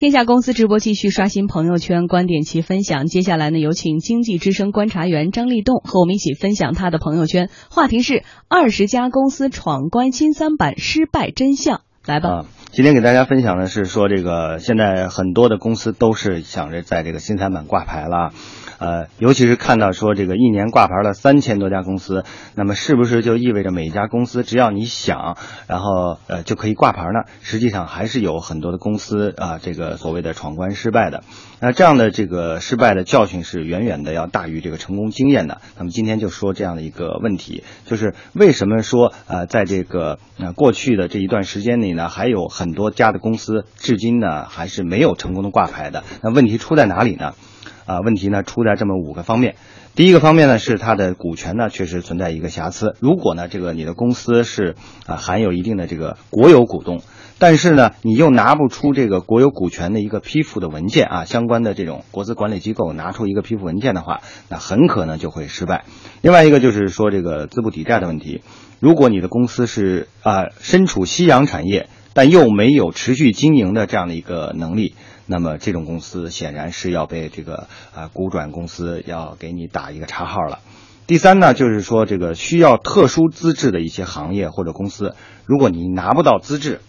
天下公司直播继续刷新朋友圈观点其分享。接下来呢，有请经济之声观察员张立栋和我们一起分享他的朋友圈。话题是二十家公司闯关新三板失败真相。来吧。今天给大家分享的是说，这个现在很多的公司都是想着在这个新三板挂牌了。呃，尤其是看到说这个一年挂牌了三千多家公司，那么是不是就意味着每一家公司只要你想，然后呃就可以挂牌呢？实际上还是有很多的公司啊，这个所谓的闯关失败的。那这样的这个失败的教训是远远的要大于这个成功经验的。那么今天就说这样的一个问题，就是为什么说呃在这个呃过去的这一段时间内里呢，还有很多家的公司至今呢还是没有成功的挂牌的？那问题出在哪里呢？啊，问题呢出在这么五个方面。第一个方面呢是它的股权呢确实存在一个瑕疵。如果呢这个你的公司是啊含有一定的这个国有股东，但是呢你又拿不出这个国有股权的一个批复的文件啊，相关的这种国资管理机构拿出一个批复文件的话，那很可能就会失败。另外一个就是说这个资不抵债的问题。如果你的公司是啊身处夕阳产业，但又没有持续经营的这样的一个能力。那么这种公司显然是要被这个啊股转公司要给你打一个叉号了。第三呢，就是说这个需要特殊资质的一些行业或者公司，如果你拿不到资质，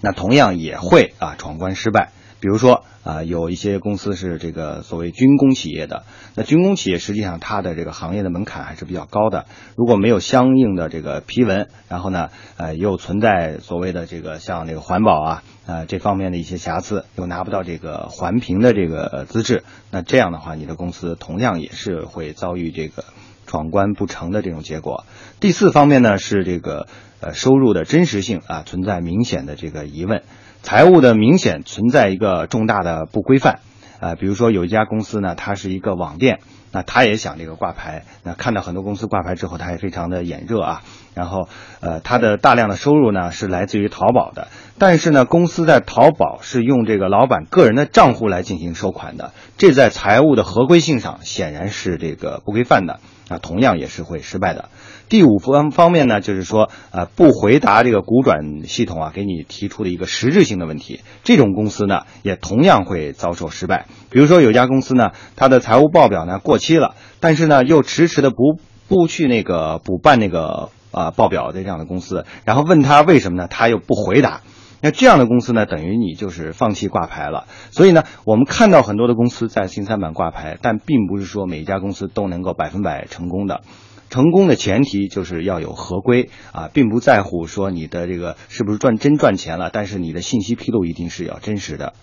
那同样也会啊闯关失败。比如说啊，有一些公司是这个所谓军工企业的，那军工企业实际上它的这个行业的门槛还是比较高的。如果没有相应的这个批文，然后呢，呃，又存在所谓的这个像这个环保啊，呃这方面的一些瑕疵，又拿不到这个环评的这个资质，那这样的话，你的公司同样也是会遭遇这个闯关不成的这种结果。第四方面呢，是这个呃收入的真实性啊存在明显的这个疑问。财务的明显存在一个重大的不规范，啊，比如说有一家公司呢，它是一个网店，那他也想这个挂牌，那看到很多公司挂牌之后，他也非常的眼热啊，然后，呃，他的大量的收入呢是来自于淘宝的，但是呢，公司在淘宝是用这个老板个人的账户来进行收款的，这在财务的合规性上显然是这个不规范的，啊，同样也是会失败的。第五方方面呢，就是说，呃，不回答这个股转系统啊给你提出的一个实质性的问题，这种公司呢，也同样会遭受失败。比如说，有家公司呢，它的财务报表呢过期了，但是呢，又迟迟的不不去那个补办那个啊报表的这样的公司，然后问他为什么呢，他又不回答。那这样的公司呢，等于你就是放弃挂牌了。所以呢，我们看到很多的公司在新三板挂牌，但并不是说每一家公司都能够百分百成功的。成功的前提就是要有合规啊，并不在乎说你的这个是不是赚真赚钱了，但是你的信息披露一定是要真实的。